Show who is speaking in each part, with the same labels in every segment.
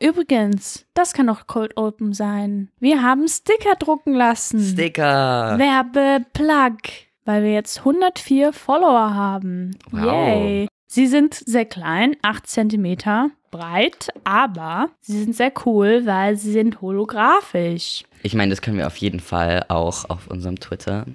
Speaker 1: übrigens, das kann doch Cold Open sein. Wir haben Sticker drucken lassen.
Speaker 2: Sticker.
Speaker 1: Werbeplug, weil wir jetzt 104 Follower haben.
Speaker 2: Wow.
Speaker 1: Yay. Sie sind sehr klein, 8 cm breit, aber sie sind sehr cool, weil sie sind holographisch.
Speaker 2: Ich meine, das können wir auf jeden Fall auch auf unserem Twitter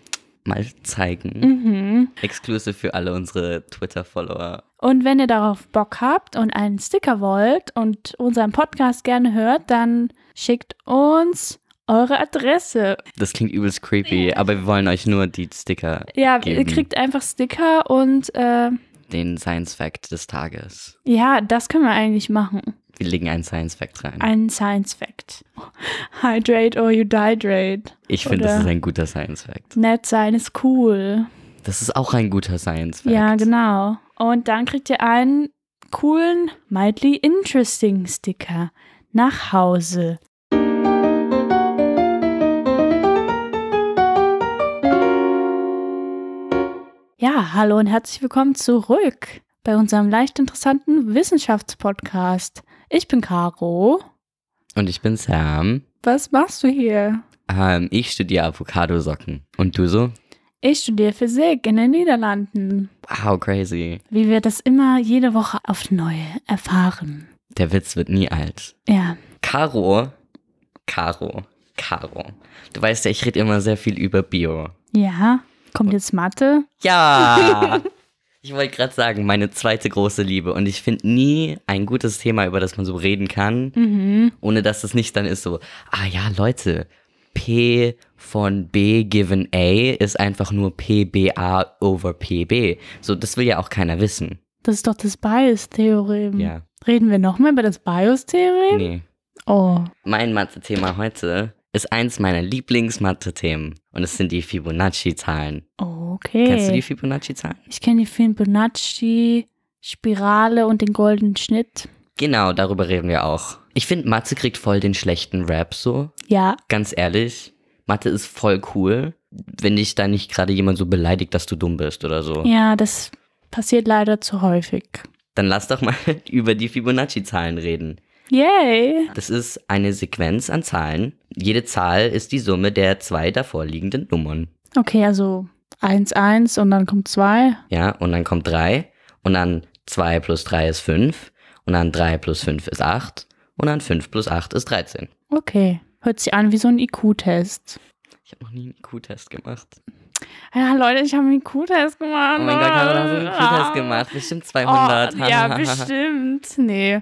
Speaker 2: mal zeigen.
Speaker 1: Mhm.
Speaker 2: Exclusive für alle unsere Twitter-Follower.
Speaker 1: Und wenn ihr darauf Bock habt und einen Sticker wollt und unseren Podcast gerne hört, dann schickt uns eure Adresse.
Speaker 2: Das klingt übelst creepy, aber wir wollen euch nur die Sticker,
Speaker 1: Ja,
Speaker 2: Geben.
Speaker 1: ihr kriegt einfach Sticker und äh,
Speaker 2: den Science Fact des Tages.
Speaker 1: ja, das können wir eigentlich machen.
Speaker 2: Wir legen einen Science Fact rein.
Speaker 1: Ein Science Fact. Hydrate or you dihydrate.
Speaker 2: ich finde, das ist ein guter Science Fact.
Speaker 1: Nett sein ist cool.
Speaker 2: Das ist auch ein guter Science Fact.
Speaker 1: Ja, genau. Und dann kriegt ihr einen coolen, mildly interesting Sticker nach Hause. Ja, hallo und herzlich willkommen zurück bei unserem leicht interessanten Wissenschaftspodcast. Ich bin Caro.
Speaker 2: Und ich bin Sam.
Speaker 1: Was machst du hier?
Speaker 2: Ähm, ich studiere Avocadosocken. Und du so?
Speaker 1: Ich studiere Physik in den Niederlanden.
Speaker 2: Wow, crazy.
Speaker 1: Wie wir das immer jede Woche aufs Neue erfahren.
Speaker 2: Der Witz wird nie alt.
Speaker 1: Ja,
Speaker 2: Caro, Caro, Caro. Du weißt ja, ich rede immer sehr viel über Bio.
Speaker 1: ja. Kommt jetzt Mathe?
Speaker 2: Ja! Ich wollte gerade sagen, meine zweite große Liebe. Und ich finde nie ein gutes Thema, über das man so reden kann,
Speaker 1: Mhm.
Speaker 2: ohne dass es nicht dann ist so, ah ja, Leute, P von B given A ist einfach nur PBA over PB. So, das will ja auch keiner wissen.
Speaker 1: Das ist doch das Bias-Theorem.
Speaker 2: Ja,
Speaker 1: Reden wir nochmal über das Bias-Theorem?
Speaker 2: nee.
Speaker 1: Oh.
Speaker 2: Mein Mathe-Thema heute ist eins meiner Lieblings-Mathe-Themen. Und es sind die Fibonacci-Zahlen.
Speaker 1: Okay.
Speaker 2: Kennst du die Fibonacci-Zahlen?
Speaker 1: ich kenne die Fibonacci, Spirale und den goldenen Schnitt.
Speaker 2: Genau, darüber reden wir auch. Ich finde, Mathe kriegt voll den schlechten Rap so.
Speaker 1: Ja,
Speaker 2: Ganz ehrlich. Mathe ist voll cool, wenn dich da nicht gerade jemand so beleidigt, dass du dumm bist oder so.
Speaker 1: ja, das passiert leider zu häufig.
Speaker 2: Dann lass doch mal über die Fibonacci-Zahlen reden.
Speaker 1: Yay.
Speaker 2: Das ist eine Sequenz an Zahlen. Jede Zahl ist die Summe der zwei davorliegenden Nummern.
Speaker 1: Okay, also 1, 1 und dann kommt 2.
Speaker 2: Ja, und dann kommt 3 und dann 2 plus 3 ist 5 und dann 3 plus 5 ist 8 und dann 5 plus 8 ist 13.
Speaker 1: Okay. Hört sich an wie so ein IQ-Test.
Speaker 2: Ich habe noch nie einen IQ-Test gemacht.
Speaker 1: Ja, Leute, ich habe einen IQ-Test gemacht.
Speaker 2: Oh mein Gott, Caro, du hast einen IQ-Test gemacht. Bestimmt 200.
Speaker 1: Oh, ja, bestimmt. Nee.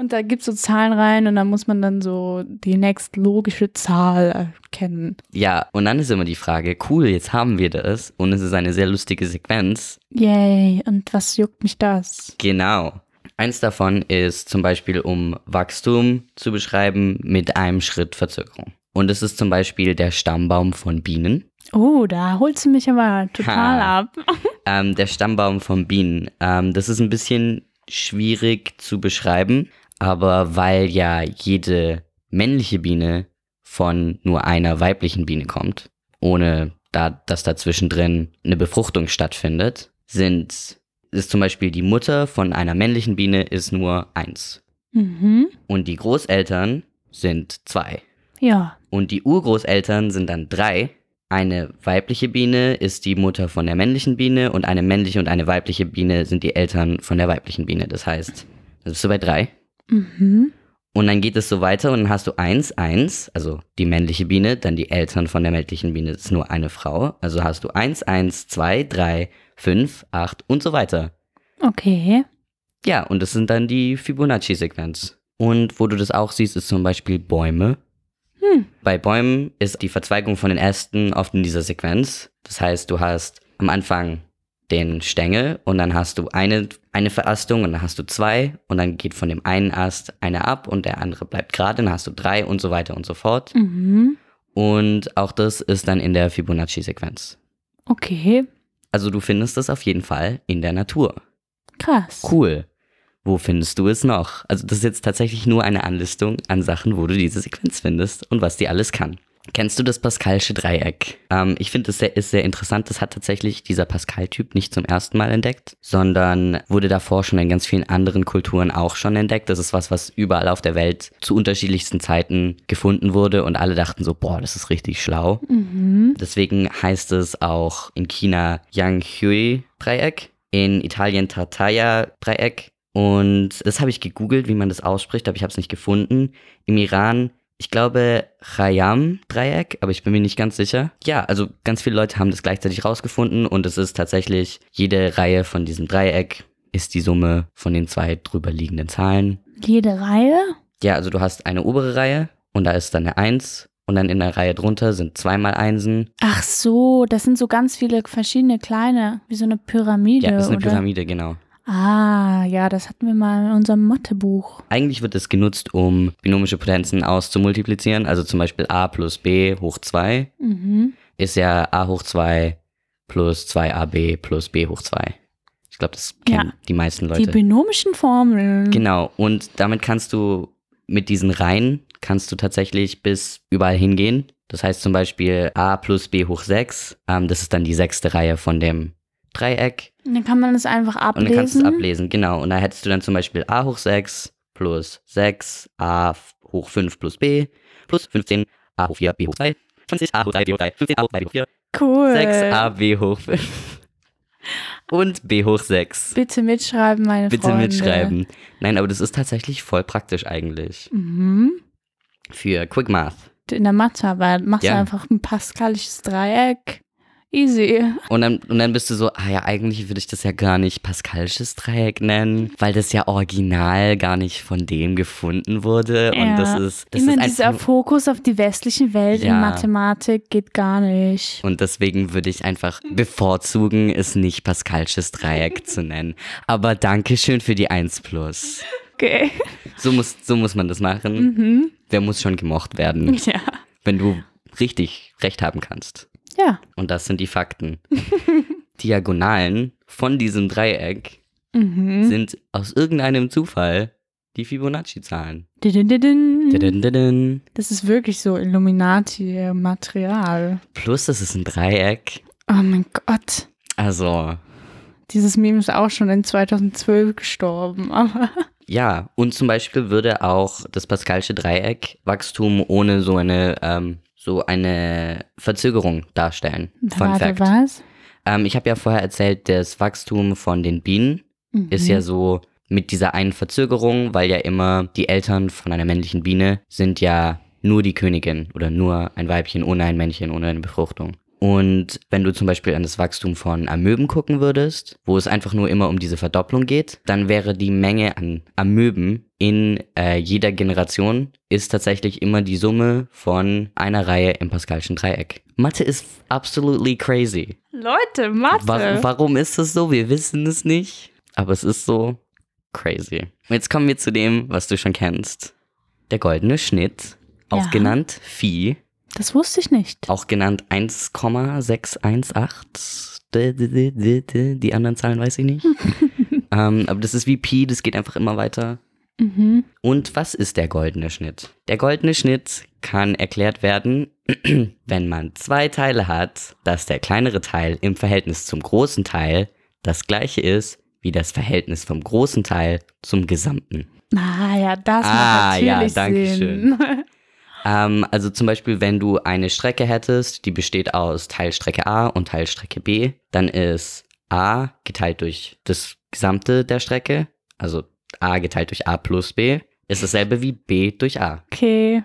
Speaker 1: Und da gibt es so Zahlen rein und dann muss man dann so die nächstlogische Zahl erkennen.
Speaker 2: Ja, und dann ist immer die Frage, cool, jetzt haben wir das und es ist eine sehr lustige Sequenz.
Speaker 1: Yay. Und was juckt mich das?
Speaker 2: Genau. Eins davon ist zum Beispiel, um Wachstum zu beschreiben mit einem Schritt Verzögerung. Und es ist zum Beispiel der Stammbaum von Bienen.
Speaker 1: Oh, da holst du mich aber total
Speaker 2: Ha.
Speaker 1: ab.
Speaker 2: Ähm, der Stammbaum von Bienen. Ähm, das ist ein bisschen schwierig zu beschreiben, aber weil ja jede männliche Biene von nur einer weiblichen Biene kommt, ohne da, dass dazwischen drin eine Befruchtung stattfindet, sind, ist zum Beispiel die Mutter von einer männlichen Biene ist nur eins.
Speaker 1: Mhm.
Speaker 2: Und die Großeltern sind zwei.
Speaker 1: Ja.
Speaker 2: Und die Urgroßeltern sind dann drei. Eine weibliche Biene ist die Mutter von der männlichen Biene und eine männliche und eine weibliche Biene sind die Eltern von der weiblichen Biene. Das heißt, da bist du bei drei.
Speaker 1: Mhm.
Speaker 2: Und dann geht es so weiter und dann hast du eins, eins, also die männliche Biene, dann die Eltern von der männlichen Biene, das ist nur eine Frau. Also hast du eins, eins, zwei, drei, fünf, acht und so weiter.
Speaker 1: Okay.
Speaker 2: Ja, und das sind dann die Fibonacci-Sequenz. Und wo du das auch siehst, ist zum Beispiel Bäume.
Speaker 1: Hm.
Speaker 2: Bei Bäumen ist die Verzweigung von den Ästen oft in dieser Sequenz. Das heißt, du hast am Anfang den Stängel und dann hast du eine, eine Verastung und dann hast du zwei und dann geht von dem einen Ast einer ab und der andere bleibt gerade, dann hast du drei und so weiter und so fort.
Speaker 1: Mhm.
Speaker 2: Und auch das ist dann in der Fibonacci-Sequenz.
Speaker 1: Okay.
Speaker 2: Also du findest das auf jeden Fall in der Natur.
Speaker 1: Krass.
Speaker 2: Cool. Wo findest du es noch? Also das ist jetzt tatsächlich nur eine Anlistung an Sachen, wo du diese Sequenz findest und was die alles kann. Kennst du das Pascalsche Dreieck? Ähm, ich finde, es sehr, ist sehr interessant. Das hat tatsächlich dieser Pascal-Typ nicht zum ersten Mal entdeckt, sondern wurde davor schon in ganz vielen anderen Kulturen auch schon entdeckt. Das ist was, was überall auf der Welt zu unterschiedlichsten Zeiten gefunden wurde und alle dachten so, boah, das ist richtig schlau.
Speaker 1: Mhm.
Speaker 2: Deswegen heißt es auch in China Yang Hui Dreieck, in Italien Tartaya Dreieck und das habe ich gegoogelt, wie man das ausspricht, aber ich habe es nicht gefunden. Im Iran ich glaube, Khayyam-Dreieck, aber ich bin mir nicht ganz sicher. Ja, also ganz viele Leute haben das gleichzeitig rausgefunden und es ist tatsächlich, jede Reihe von diesem Dreieck ist die Summe von den zwei drüber liegenden Zahlen.
Speaker 1: Jede Reihe?
Speaker 2: Ja, also du hast eine obere Reihe und da ist dann eine Eins und dann in der Reihe drunter sind zweimal Einsen.
Speaker 1: Ach so, das sind so ganz viele verschiedene kleine, wie so eine Pyramide.
Speaker 2: Ja, das ist eine
Speaker 1: oder?
Speaker 2: Pyramide, genau.
Speaker 1: Ah, ja, das hatten wir mal in unserem Mathebuch.
Speaker 2: Eigentlich wird es genutzt, um binomische Potenzen auszumultiplizieren. Also zum Beispiel a plus b hoch 2
Speaker 1: Mhm.
Speaker 2: ist ja a hoch 2 plus 2ab plus b hoch 2. Ich glaube, das kennen
Speaker 1: Ja.
Speaker 2: die meisten
Speaker 1: Die
Speaker 2: Leute.
Speaker 1: binomischen Formeln.
Speaker 2: Genau, und damit kannst du mit diesen Reihen kannst du tatsächlich bis überall hingehen. Das heißt zum Beispiel a plus b hoch 6, ähm, das ist dann die sechste Reihe von dem Dreieck.
Speaker 1: Und dann kann man es einfach
Speaker 2: Und
Speaker 1: ablesen.
Speaker 2: dann kannst du es ablesen, genau. Und da hättest du dann zum Beispiel a hoch 6 plus 6, a hoch 5 plus b plus 15, a hoch 4, b hoch 2, 20, a hoch 3, b hoch 3, 15, a hoch 3, b hoch 4,
Speaker 1: Cool.
Speaker 2: 6, a, b hoch 5 und b hoch 6.
Speaker 1: Bitte mitschreiben, meine
Speaker 2: Bitte
Speaker 1: Freunde.
Speaker 2: mitschreiben. Nein, aber das ist tatsächlich voll praktisch eigentlich.
Speaker 1: Mhm.
Speaker 2: Für Quick Math.
Speaker 1: In der Mathearbeit machst
Speaker 2: Ja.
Speaker 1: du einfach ein pascalisches Dreieck. Easy.
Speaker 2: Und dann, und dann bist du so, ah ja, eigentlich würde ich das ja gar nicht Pascalsches Dreieck nennen, weil das ja original gar nicht von dem gefunden wurde. Und
Speaker 1: Ja.
Speaker 2: das ist, das
Speaker 1: Immer
Speaker 2: ist
Speaker 1: dieser. Fokus auf die westliche Welt
Speaker 2: Ja.
Speaker 1: in Mathematik geht gar nicht.
Speaker 2: Und deswegen würde ich einfach bevorzugen, es nicht Pascalsches Dreieck zu nennen. Aber Dankeschön für die 1 plus.
Speaker 1: Okay.
Speaker 2: So muss, so muss man das machen.
Speaker 1: Mhm.
Speaker 2: Wer muss schon gemocht werden,
Speaker 1: Ja.
Speaker 2: wenn du richtig recht haben kannst.
Speaker 1: Ja.
Speaker 2: Und das sind die Fakten. Diagonalen von diesem Dreieck
Speaker 1: Mhm.
Speaker 2: sind aus irgendeinem Zufall die Fibonacci-Zahlen.
Speaker 1: Das ist wirklich so Illuminati-Material.
Speaker 2: Plus, das ist ein Dreieck.
Speaker 1: Oh mein Gott.
Speaker 2: Also,
Speaker 1: Dieses Meme ist auch schon in 2012 gestorben, aber
Speaker 2: ja. Und zum Beispiel würde auch das Pascalsche Dreieck Wachstum ohne so eine, ähm, so eine Verzögerung darstellen. Fun
Speaker 1: warte,
Speaker 2: Fact.
Speaker 1: was?
Speaker 2: Ähm, ich habe ja vorher erzählt, das Wachstum von den Bienen
Speaker 1: Mhm.
Speaker 2: ist ja so mit dieser einen Verzögerung, weil ja immer die Eltern von einer männlichen Biene sind ja nur die Königin oder nur ein Weibchen ohne ein Männchen, ohne eine Befruchtung. Und wenn du zum Beispiel an das Wachstum von Amöben gucken würdest, wo es einfach nur immer um diese Verdopplung geht, dann wäre die Menge an Amöben in äh, jeder Generation ist tatsächlich immer die Summe von einer Reihe im Pascalschen Dreieck. Mathe ist absolutely crazy.
Speaker 1: Leute, Mathe.
Speaker 2: Wa warum ist das so? Wir wissen es nicht. Aber es ist so crazy. Jetzt kommen wir zu dem, was du schon kennst. Der goldene Schnitt, auch
Speaker 1: Ja.
Speaker 2: genannt Phi,
Speaker 1: Das wusste ich nicht.
Speaker 2: auch genannt 1,618. D- d- d- d- d- Die anderen Zahlen weiß ich nicht. ähm, aber das ist wie Pi, das geht einfach immer weiter.
Speaker 1: Mhm.
Speaker 2: Und was ist der goldene Schnitt? Der goldene Schnitt kann erklärt werden, wenn man zwei Teile hat, dass der kleinere Teil im Verhältnis zum großen Teil das gleiche ist wie das Verhältnis vom großen Teil zum gesamten.
Speaker 1: Ah ja, das
Speaker 2: Ah,
Speaker 1: macht
Speaker 2: ja,
Speaker 1: natürlich
Speaker 2: danke
Speaker 1: Sinn.
Speaker 2: Ähm, also zum Beispiel, wenn du eine Strecke hättest, die besteht aus Teilstrecke A und Teilstrecke B, dann ist A geteilt durch das Gesamte der Strecke, also A geteilt durch A plus B, ist dasselbe wie B durch A.
Speaker 1: Okay,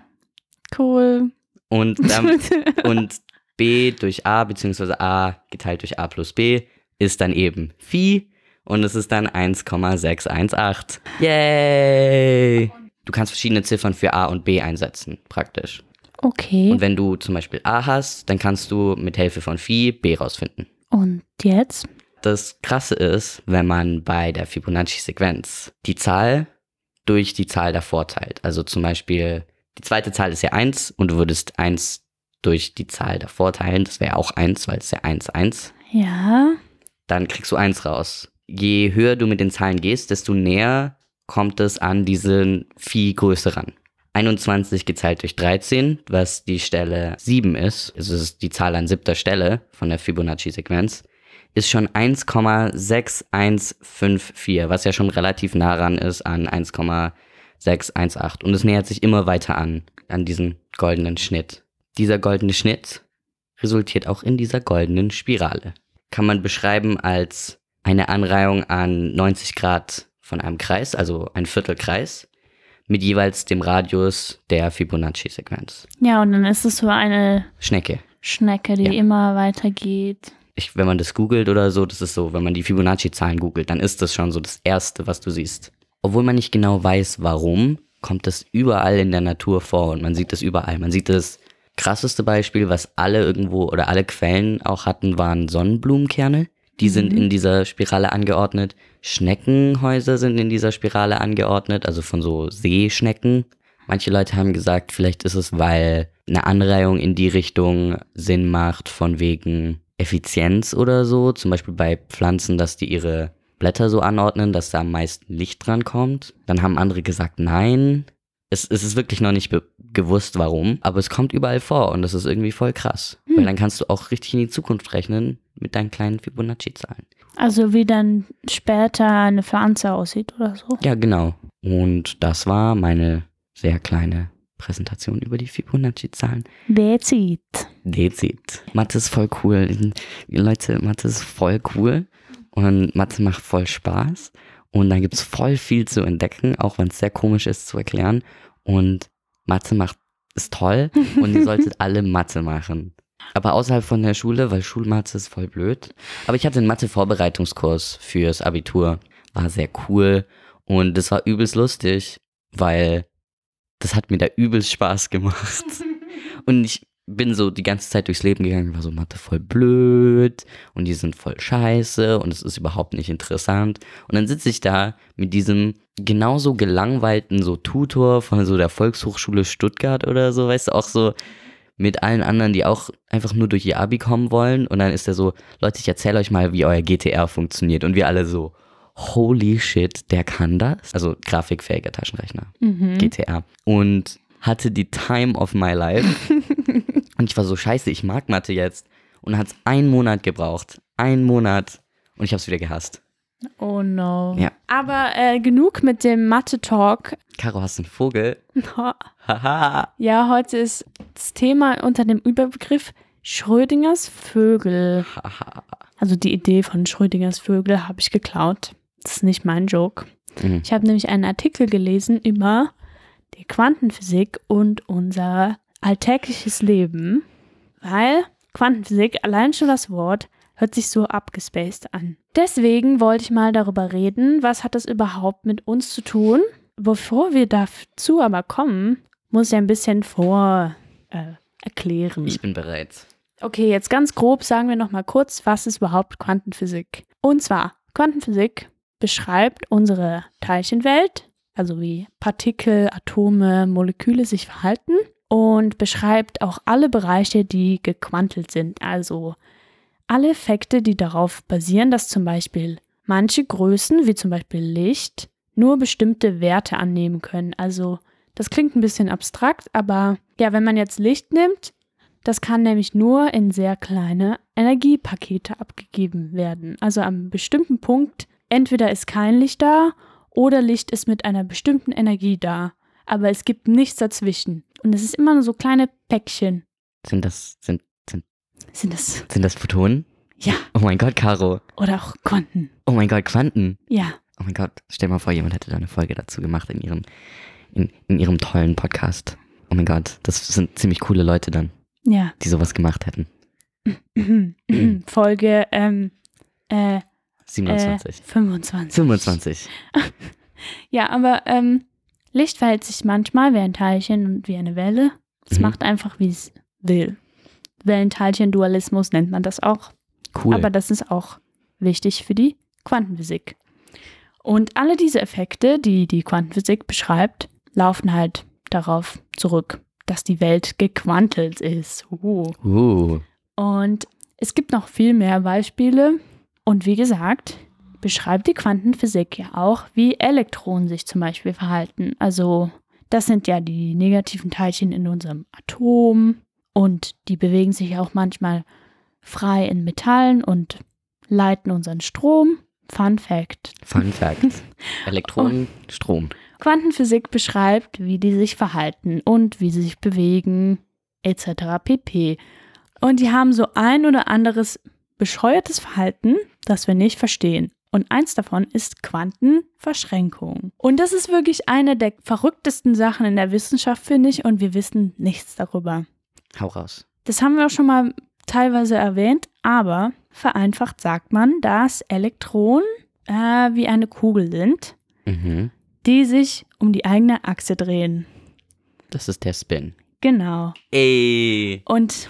Speaker 1: cool.
Speaker 2: Und, dann, und B durch A beziehungsweise A geteilt durch A plus B ist dann eben Phi und es ist dann 1,618. Yay! Du kannst verschiedene Ziffern für A und B einsetzen, praktisch.
Speaker 1: okay.
Speaker 2: Und wenn du zum Beispiel A hast, dann kannst du mit Hilfe von Phi B rausfinden.
Speaker 1: Und jetzt?
Speaker 2: Das Krasse ist, wenn man bei der Fibonacci-Sequenz die Zahl durch die Zahl davor teilt. Also zum Beispiel, die zweite Zahl ist ja 1 und du würdest 1 durch die Zahl davor teilen. Das wäre auch 1, weil es ja 1, 1.
Speaker 1: Ja.
Speaker 2: Dann kriegst du 1 raus. Je höher du mit den Zahlen gehst, desto näher kommt es an diesen Phi-Größe ran. 21 geteilt durch 13, was die Stelle 7 ist, also es ist die Zahl an siebter Stelle von der Fibonacci-Sequenz, ist schon 1,6154, was ja schon relativ nah ran ist an 1,618. Und es nähert sich immer weiter an, an diesen goldenen Schnitt. Dieser goldene Schnitt resultiert auch in dieser goldenen Spirale. Kann man beschreiben als eine Anreihung an 90 Grad von einem Kreis, also ein Viertelkreis, mit jeweils dem Radius der Fibonacci-Sequenz.
Speaker 1: Ja, und dann ist es so eine
Speaker 2: Schnecke.
Speaker 1: Schnecke, die
Speaker 2: Ja.
Speaker 1: immer weitergeht.
Speaker 2: Ich, wenn man das googelt oder so, das ist so, wenn man die Fibonacci-Zahlen googelt, dann ist das schon so das Erste, was du siehst. Obwohl man nicht genau weiß, warum, kommt das überall in der Natur vor und man sieht das überall. Man sieht das krasseste Beispiel, was alle irgendwo oder alle Quellen auch hatten, waren Sonnenblumenkerne. Die sind in dieser Spirale angeordnet. Schneckenhäuser sind in dieser Spirale angeordnet, also von so Seeschnecken. Manche Leute haben gesagt, vielleicht ist es, weil eine Anreihung in die Richtung Sinn macht, von wegen Effizienz oder so. Zum Beispiel bei Pflanzen, dass die ihre Blätter so anordnen, dass da am meisten Licht dran kommt. Dann haben andere gesagt, nein. Es, es ist wirklich noch nicht gewusst, warum, aber es kommt überall vor und das ist irgendwie voll krass. Weil dann kannst du auch richtig in die Zukunft rechnen mit deinen kleinen Fibonacci-Zahlen.
Speaker 1: Also wie dann später eine Pflanze aussieht oder so.
Speaker 2: Ja, genau. Und das war meine sehr kleine Präsentation über die Fibonacci-Zahlen.
Speaker 1: Dezit.
Speaker 2: Dezit. Mathe ist voll cool. Leute, Mathe ist voll cool. Und Mathe macht voll Spaß. Und da gibt's voll viel zu entdecken, auch wenn es sehr komisch ist zu erklären. Und Mathe macht ist toll und ihr solltet alle Mathe machen. Aber außerhalb von der Schule, weil Schulmathe ist voll blöd. Aber ich hatte einen Mathe-Vorbereitungskurs fürs Abitur. War sehr cool. Und das war übelst lustig, weil das hat mir da übelst Spaß gemacht. Und ich bin so die ganze Zeit durchs Leben gegangen, war so Mathe voll blöd und die sind voll scheiße und es ist überhaupt nicht interessant. Und dann sitze ich da mit diesem genauso gelangweilten so Tutor von so der Volkshochschule Stuttgart oder so, weißt du, auch so mit allen anderen, die auch einfach nur durch ihr Abi kommen wollen. Und dann ist er so, Leute, ich erzähle euch mal, wie euer GTR funktioniert. Und wir alle so, holy shit, der kann das. Also grafikfähiger Taschenrechner.
Speaker 1: Mhm.
Speaker 2: GTR. Und hatte die Time of my life. und ich war so, scheiße, ich mag Mathe jetzt. Und hat es einen Monat gebraucht. Einen Monat. Und ich habe es wieder gehasst.
Speaker 1: Oh no.
Speaker 2: Ja.
Speaker 1: Aber äh, genug mit dem Mathe-Talk.
Speaker 2: Caro, hast du einen Vogel? Haha.
Speaker 1: Ja, heute ist das Thema unter dem Überbegriff Schrödingers Vögel. Also die Idee von Schrödingers Vögel habe ich geklaut. Das ist nicht mein Joke.
Speaker 2: Mhm.
Speaker 1: Ich habe nämlich einen Artikel gelesen über die Quantenphysik und unser alltägliches Leben, weil Quantenphysik, allein schon das Wort, hört sich so abgespaced an. Deswegen wollte ich mal darüber reden, was hat das überhaupt mit uns zu tun. Bevor wir dazu aber kommen, muss ich ein bisschen vor äh, erklären.
Speaker 2: Ich bin bereit.
Speaker 1: Okay, jetzt ganz grob sagen wir noch mal kurz, was ist überhaupt Quantenphysik? Und zwar, Quantenphysik beschreibt unsere Teilchenwelt, also wie Partikel, Atome, Moleküle sich verhalten und beschreibt auch alle Bereiche, die gequantelt sind, also alle Effekte, die darauf basieren, dass zum Beispiel manche Größen, wie zum Beispiel Licht, nur bestimmte Werte annehmen können. Also das klingt ein bisschen abstrakt, aber ja, wenn man jetzt Licht nimmt, das kann nämlich nur in sehr kleine Energiepakete abgegeben werden. Also am bestimmten Punkt, entweder ist kein Licht da oder Licht ist mit einer bestimmten Energie da. Aber es gibt nichts dazwischen. Und es ist immer nur so kleine Päckchen.
Speaker 2: Sind das, sind, sind,
Speaker 1: das,
Speaker 2: sind das Photonen?
Speaker 1: ja,
Speaker 2: Oh mein Gott, Caro.
Speaker 1: oder auch Quanten.
Speaker 2: Oh mein Gott, Quanten.
Speaker 1: Ja,
Speaker 2: Oh mein Gott, stell mal vor, jemand hätte da eine Folge dazu gemacht in ihrem, in, in ihrem tollen Podcast. Oh mein Gott, das sind ziemlich coole Leute dann,
Speaker 1: ja.
Speaker 2: die sowas gemacht hätten.
Speaker 1: Folge ähm, äh, äh,
Speaker 2: 27.
Speaker 1: 25.
Speaker 2: 25.
Speaker 1: Ja, aber ähm, Licht verhält sich manchmal wie ein Teilchen und wie eine Welle. Es
Speaker 2: Mhm.
Speaker 1: macht einfach, wie es will. Wellenteilchen-Dualismus nennt man das auch.
Speaker 2: Cool.
Speaker 1: Aber das ist auch wichtig für die Quantenphysik. Und alle diese Effekte, die die Quantenphysik beschreibt, laufen halt darauf zurück, dass die Welt gequantelt ist. Uh.
Speaker 2: uh,
Speaker 1: Und es gibt noch viel mehr Beispiele. Und wie gesagt, beschreibt die Quantenphysik ja auch, wie Elektronen sich zum Beispiel verhalten. Also Das sind ja die negativen Teilchen in unserem Atom und die bewegen sich auch manchmal frei in Metallen und leiten unseren Strom. Fun Fact.
Speaker 2: Fun Fact. Elektronen, Strom.
Speaker 1: Quantenphysik beschreibt, wie die sich verhalten und wie sie sich bewegen, etc. pp. Und die haben so ein oder anderes bescheuertes Verhalten, das wir nicht verstehen. Und eins davon ist Quantenverschränkung. Und das ist wirklich eine der verrücktesten Sachen in der Wissenschaft, finde ich, und wir wissen nichts darüber.
Speaker 2: Hau raus.
Speaker 1: Das haben wir auch schon mal teilweise erwähnt, aber vereinfacht sagt man, dass Elektronen äh, wie eine Kugel sind,
Speaker 2: Mhm.
Speaker 1: die sich um die eigene Achse drehen.
Speaker 2: Das ist der Spin.
Speaker 1: Genau.
Speaker 2: Ey.
Speaker 1: Und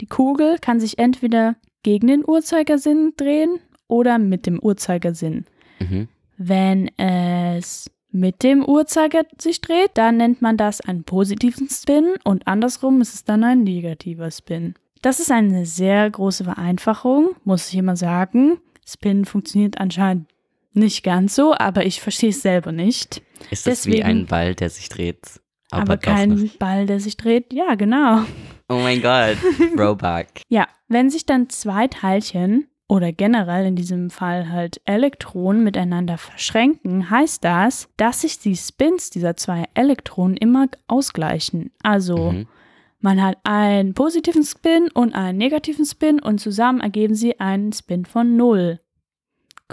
Speaker 1: die Kugel kann sich entweder gegen den Uhrzeigersinn drehen oder mit dem Uhrzeigersinn.
Speaker 2: Mhm.
Speaker 1: Wenn es mit dem Uhrzeiger sich dreht, dann nennt man das einen positiven Spin und andersrum ist es dann ein negativer Spin. Das ist eine sehr große Vereinfachung, muss ich immer sagen. Spin funktioniert anscheinend nicht ganz so, aber ich verstehe es selber nicht.
Speaker 2: Ist das wie ein Ball, der sich dreht? Aber,
Speaker 1: Aber, kein
Speaker 2: nicht.
Speaker 1: Ball, der sich dreht. Ja, genau.
Speaker 2: Oh mein Gott. Throwback.
Speaker 1: Ja, wenn sich dann zwei Teilchen oder generell in diesem Fall halt Elektronen miteinander verschränken, heißt das, dass sich die Spins dieser zwei Elektronen immer ausgleichen. Also
Speaker 2: Mhm.
Speaker 1: man hat einen positiven Spin und einen negativen Spin und zusammen ergeben sie einen Spin von null.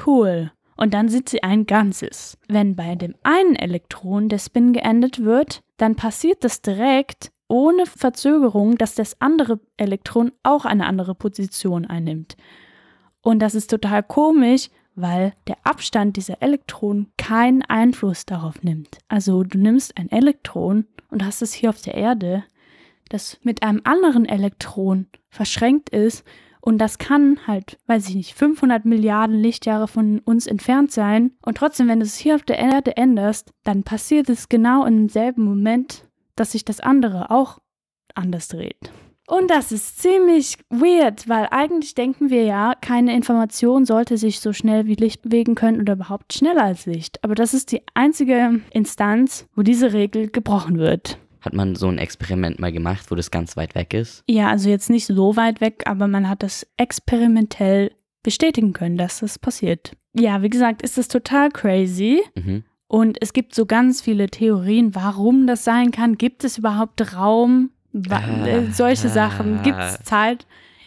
Speaker 1: Cool. Und dann sind sie ein Ganzes. Wenn bei dem einen Elektron der Spin geendet wird, dann passiert das direkt ohne Verzögerung, dass das andere Elektron auch eine andere Position einnimmt. Und das ist total komisch, weil der Abstand dieser Elektronen keinen Einfluss darauf nimmt. Also du nimmst ein Elektron und hast es hier auf der Erde, das mit einem anderen Elektron verschränkt ist und das kann halt, weiß ich nicht, 500 Milliarden Lichtjahre von uns entfernt sein. Und trotzdem, wenn du es hier auf der Erde änderst, dann passiert es genau in demselben Moment, dass sich das andere auch anders dreht. Und das ist ziemlich weird, weil eigentlich denken wir ja, keine Information sollte sich so schnell wie Licht bewegen können oder überhaupt schneller als Licht. Aber das ist die einzige Instanz, wo diese Regel gebrochen wird.
Speaker 2: Hat man so ein Experiment mal gemacht, wo das ganz weit weg ist?
Speaker 1: Ja, also jetzt nicht so weit weg, aber man hat das experimentell bestätigen können, dass das passiert. Ja, wie gesagt, ist das total crazy.
Speaker 2: Mhm.
Speaker 1: Und es gibt so ganz viele Theorien, warum das sein kann. Gibt es überhaupt Raum?
Speaker 2: Ah.
Speaker 1: äh, solche Sachen. Gibt es Zeit?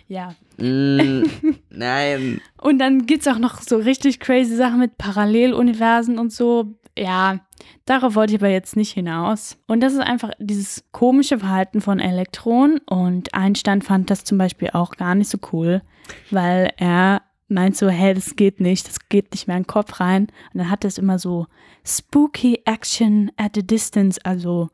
Speaker 1: Ja.
Speaker 2: Mm, nein.
Speaker 1: Und dann gibt es auch noch so richtig crazy Sachen mit Paralleluniversen und so. Ja, darauf wollte ich aber jetzt nicht hinaus. Und das ist einfach dieses komische Verhalten von Elektronen. Und Einstein fand das zum Beispiel auch gar nicht so cool, weil er meint so, hey, das geht nicht, das geht nicht mehr in den Kopf rein. Und dann hat es immer so spooky action at a distance, also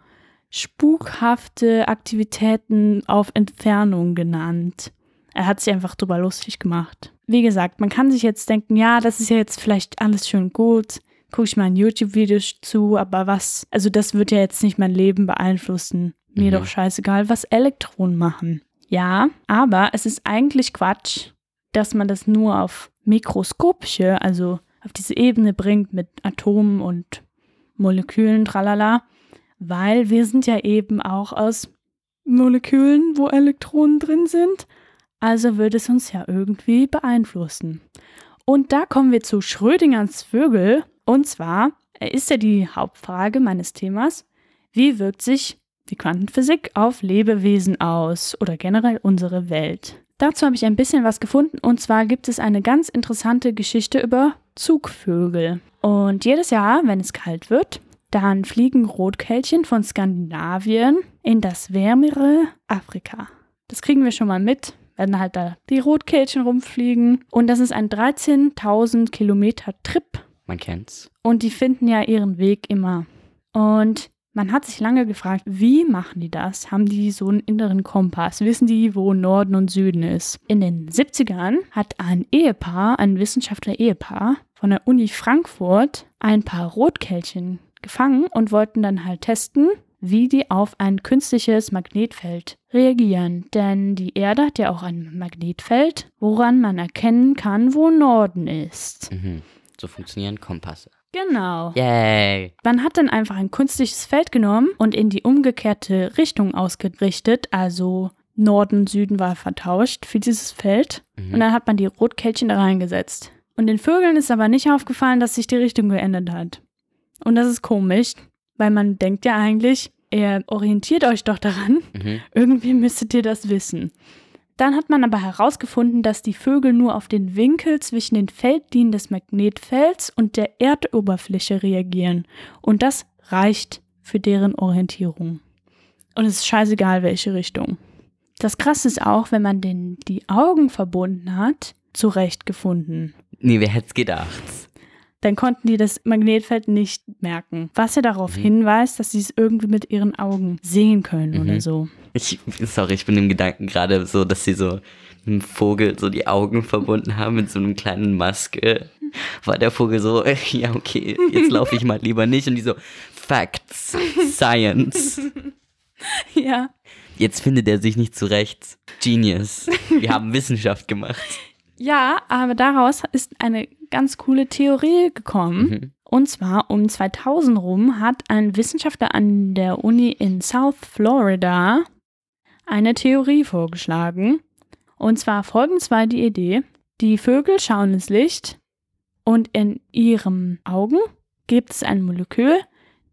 Speaker 1: spukhafte Aktivitäten auf Entfernung genannt. Er hat sich einfach drüber lustig gemacht. Wie gesagt, man kann sich jetzt denken, ja, das ist ja jetzt vielleicht alles schön gut. Gucke ich mal ein YouTube-Video zu, aber was, also das wird ja jetzt nicht mein Leben beeinflussen. Mir
Speaker 2: Mhm.
Speaker 1: doch scheißegal, was Elektronen machen. Ja, aber es ist eigentlich Quatsch, dass man das nur auf mikroskopische, also auf diese Ebene bringt mit Atomen und Molekülen, tralala, weil wir sind ja eben auch aus Molekülen, wo Elektronen drin sind. Also wird es uns ja irgendwie beeinflussen. Und da kommen wir zu Schrödingers Vögel. Und zwar ist ja die Hauptfrage meines Themas, wie wirkt sich die Quantenphysik auf Lebewesen aus oder generell unsere Welt? Dazu habe ich ein bisschen was gefunden und zwar gibt es eine ganz interessante Geschichte über Zugvögel. Und jedes Jahr, wenn es kalt wird, dann fliegen Rotkehlchen von Skandinavien in das wärmere Afrika. Das kriegen wir schon mal mit, wenn halt da die Rotkehlchen rumfliegen. Und das ist ein 13.000 Kilometer Trip.
Speaker 2: Man kennt's.
Speaker 1: Und die finden ja ihren Weg immer. Und man hat sich lange gefragt, wie machen die das? Haben die so einen inneren Kompass? Wissen die, wo Norden und Süden ist? In den 70ern hat ein Ehepaar, ein Wissenschaftler-Ehepaar von der Uni Frankfurt ein paar Rotkehlchen gefangen und wollten dann halt testen, wie die auf ein künstliches Magnetfeld reagieren. Denn die Erde hat ja auch ein Magnetfeld, woran man erkennen kann, wo Norden ist.
Speaker 2: Mhm. So funktionieren Kompasse.
Speaker 1: Genau.
Speaker 2: Yay.
Speaker 1: Man hat dann einfach ein künstliches Feld genommen und in die umgekehrte Richtung ausgerichtet, also Norden, Süden war vertauscht für dieses Feld.
Speaker 2: Mhm.
Speaker 1: Und dann hat man die Rotkehlchen da reingesetzt. Und den Vögeln ist aber nicht aufgefallen, dass sich die Richtung geändert hat. Und das ist komisch, weil man denkt ja eigentlich, ihr orientiert euch doch daran.
Speaker 2: Mhm.
Speaker 1: Irgendwie müsstet ihr das wissen. Dann hat man aber herausgefunden, dass die Vögel nur auf den Winkel zwischen den Feldlinien des Magnetfelds und der Erdoberfläche reagieren. Und das reicht für deren Orientierung. Und es ist scheißegal, welche Richtung. Das Krasse ist auch, wenn man den, die Augen verbunden hat, zurechtgefunden.
Speaker 2: Nee, wer hätte es gedacht?
Speaker 1: Dann konnten die das Magnetfeld nicht merken. Was ja darauf
Speaker 2: Mhm.
Speaker 1: hinweist, dass sie es irgendwie mit ihren Augen sehen können
Speaker 2: Mhm.
Speaker 1: oder so.
Speaker 2: Ich, sorry, ich bin im Gedanken gerade so, dass sie so einem Vogel so die Augen verbunden haben mit so einem kleinen Maske. War der Vogel so, ja, okay, jetzt laufe ich mal lieber nicht. Und die so, Facts, Science.
Speaker 1: Ja.
Speaker 2: Jetzt findet er sich nicht zurecht. Genius. Wir haben Wissenschaft gemacht.
Speaker 1: Ja, aber daraus ist eine ganz coole Theorie gekommen.
Speaker 2: Mhm.
Speaker 1: Und zwar um 2000 rum hat ein Wissenschaftler an der Uni in South Florida eine Theorie vorgeschlagen. Und zwar folgendes war die Idee. Die Vögel schauen ins Licht und in ihren Augen gibt es ein Molekül,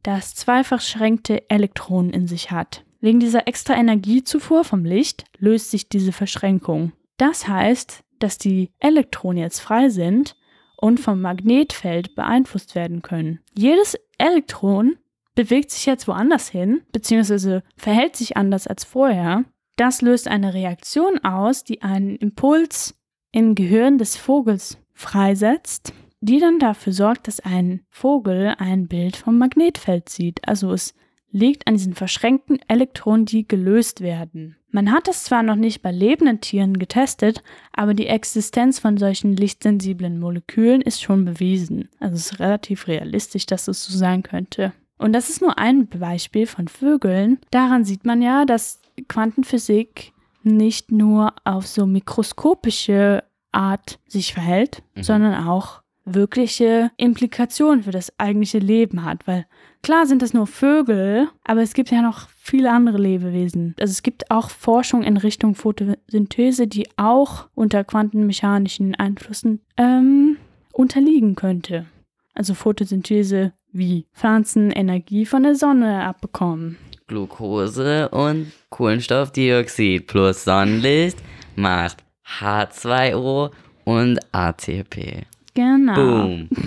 Speaker 1: das zwei verschränkte Elektronen in sich hat. Wegen dieser extra Energiezufuhr vom Licht löst sich diese Verschränkung. Das heißt, dass die Elektronen jetzt frei sind und vom Magnetfeld beeinflusst werden können. Jedes Elektron bewegt sich jetzt woanders hin, beziehungsweise verhält sich anders als vorher. Das löst eine Reaktion aus, die einen Impuls im Gehirn des Vogels freisetzt, die dann dafür sorgt, dass ein Vogel ein Bild vom Magnetfeld sieht. Also es liegt an diesen verschränkten Elektronen, die gelöst werden. Man hat es zwar noch nicht bei lebenden Tieren getestet, aber die Existenz von solchen lichtsensiblen Molekülen ist schon bewiesen. Also es ist relativ realistisch, dass es so sein könnte. Und das ist nur ein Beispiel von Vögeln. Daran sieht man ja, dass Quantenphysik nicht nur auf so mikroskopische Art sich verhält,
Speaker 2: Mhm.
Speaker 1: sondern auch wirkliche Implikationen für das eigentliche Leben hat. Weil klar sind das nur Vögel, aber es gibt ja noch viele andere Lebewesen. Also es gibt auch Forschung in Richtung Photosynthese, die auch unter quantenmechanischen Einflüssen ähm, unterliegen könnte. Also Photosynthese wie Pflanzen Energie von der Sonne abbekommen.
Speaker 2: Glucose und Kohlenstoffdioxid plus Sonnenlicht macht H2O und ATP.
Speaker 1: Genau.
Speaker 2: Boom.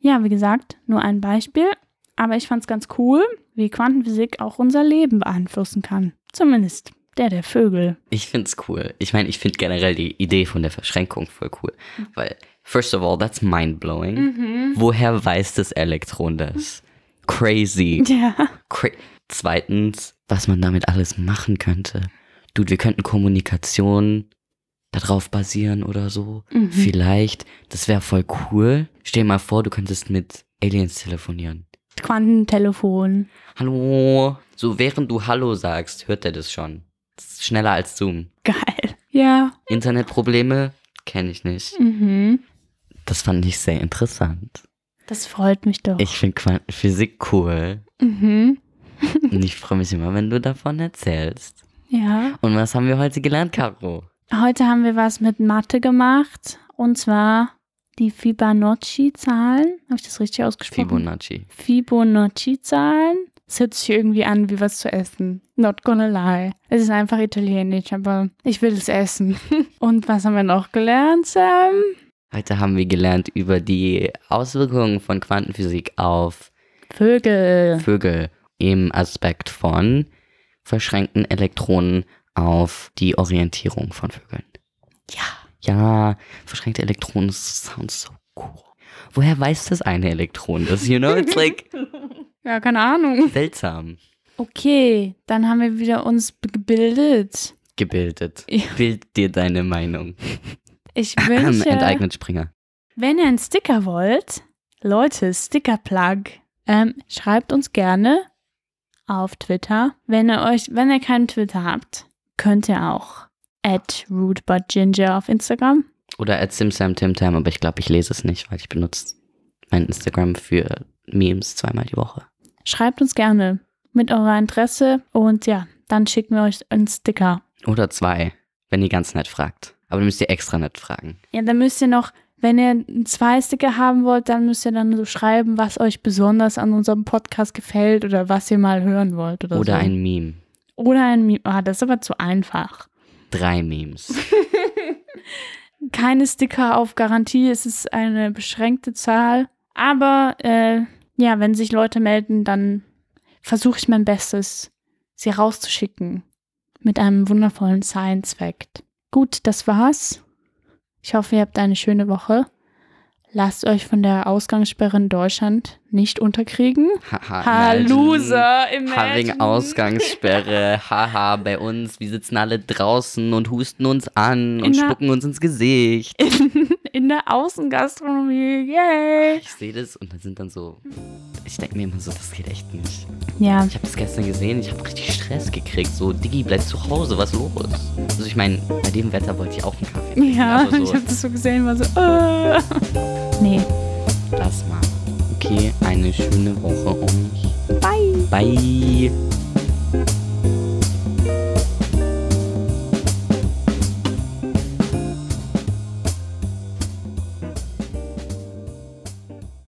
Speaker 1: Ja, wie gesagt, nur ein Beispiel. Aber ich fand es ganz cool, wie Quantenphysik auch unser Leben beeinflussen kann. Zumindest der der Vögel.
Speaker 2: Ich find's cool. Ich meine, ich finde generell die Idee von der Verschränkung voll cool. Weil, first of all, that's mind-blowing.
Speaker 1: Mhm.
Speaker 2: Woher weiß das Elektron das? Crazy.
Speaker 1: Ja.
Speaker 2: Cra Zweitens, was man damit alles machen könnte. Dude, wir könnten Kommunikation darauf basieren oder so.
Speaker 1: Mhm.
Speaker 2: Vielleicht. Das wäre voll cool. Stell dir mal vor, du könntest mit Aliens telefonieren.
Speaker 1: Quantentelefon.
Speaker 2: Hallo. So, während du Hallo sagst, hört er das schon. Das ist schneller als Zoom.
Speaker 1: Geil. Ja.
Speaker 2: Internetprobleme? Kenne ich nicht.
Speaker 1: Mhm.
Speaker 2: Das fand ich sehr interessant.
Speaker 1: Das freut mich doch.
Speaker 2: Ich finde Quantenphysik cool.
Speaker 1: Mhm.
Speaker 2: Und ich freue mich immer, wenn du davon erzählst.
Speaker 1: Ja.
Speaker 2: Und was haben wir heute gelernt, Caro?
Speaker 1: Heute haben wir was mit Mathe gemacht. Und zwar die Fibonacci-Zahlen. Habe ich das richtig ausgesprochen?
Speaker 2: Fibonacci.
Speaker 1: Fibonacci-Zahlen. Es hört sich irgendwie an wie was zu essen. Not gonna lie. Es ist einfach italienisch, aber ich will es essen. Und was haben wir noch gelernt, Sam?
Speaker 2: Heute haben wir gelernt über die Auswirkungen von Quantenphysik auf
Speaker 1: Vögel.
Speaker 2: Vögel im Aspekt von verschränkten Elektronen auf die Orientierung von Vögeln.
Speaker 1: Ja.
Speaker 2: Ja, verschränkte Elektronen sounds so cool. Woher weiß das eine Elektron das? You know, it's like
Speaker 1: Ja, keine Ahnung.
Speaker 2: seltsam.
Speaker 1: Okay, dann haben wir wieder uns gebildet.
Speaker 2: Gebildet.
Speaker 1: Ja.
Speaker 2: Bild dir deine Meinung.
Speaker 1: Ich wünsche,
Speaker 2: Enteignet Springer.
Speaker 1: wenn ihr einen Sticker wollt, Leute, Sticker-Plug, ähm, schreibt uns gerne auf Twitter. Wenn ihr euch, wenn ihr keinen Twitter habt, könnt ihr auch at rootbutginger auf Instagram.
Speaker 2: Oder at SimSamTimTam, aber ich glaube, ich lese es nicht, weil ich benutze mein Instagram für Memes zweimal die Woche.
Speaker 1: Schreibt uns gerne mit eurer Interesse und ja, dann schicken wir euch einen Sticker.
Speaker 2: Oder zwei, wenn ihr ganz nett fragt. Aber dann müsst ihr extra nett fragen.
Speaker 1: Ja, dann müsst ihr noch, wenn ihr zwei Sticker haben wollt, dann müsst ihr dann so schreiben, was euch besonders an unserem Podcast gefällt oder was ihr mal hören wollt oder,
Speaker 2: Oder
Speaker 1: so.
Speaker 2: ein Meme.
Speaker 1: Oder ein Meme. Ah, das ist aber zu einfach.
Speaker 2: Drei Memes.
Speaker 1: Keine Sticker auf Garantie, es ist eine beschränkte Zahl. Aber äh, ja, wenn sich Leute melden, dann versuche ich mein Bestes, sie rauszuschicken mit einem wundervollen Science Fact. Gut, das war's. Ich hoffe, ihr habt eine schöne Woche. Lasst euch von der Ausgangssperre in Deutschland nicht unterkriegen.
Speaker 2: Haha,
Speaker 1: Ha,
Speaker 2: imagine.
Speaker 1: Loser,
Speaker 2: Ha, wegen
Speaker 1: imagine.
Speaker 2: Ausgangssperre. Haha, bei uns. Wir sitzen alle draußen und husten uns an und
Speaker 1: In
Speaker 2: spucken uns ins Gesicht.
Speaker 1: In der Außengastronomie, yay!
Speaker 2: Ich sehe das und dann sind dann so. Ich denke mir immer so, das geht echt nicht.
Speaker 1: Ja,
Speaker 2: Ich habe das gestern gesehen, ich habe richtig Stress gekriegt. So, Diggi, bleib zu Hause, was los? Also ich meine, bei dem Wetter wollte ich auch einen Kaffee trinken.
Speaker 1: ja,
Speaker 2: aber
Speaker 1: ich
Speaker 2: so,
Speaker 1: habe das so gesehen, war so, äh. Nee,
Speaker 2: lass mal. Okay, eine schöne Woche euch.
Speaker 1: bye!
Speaker 2: Bye.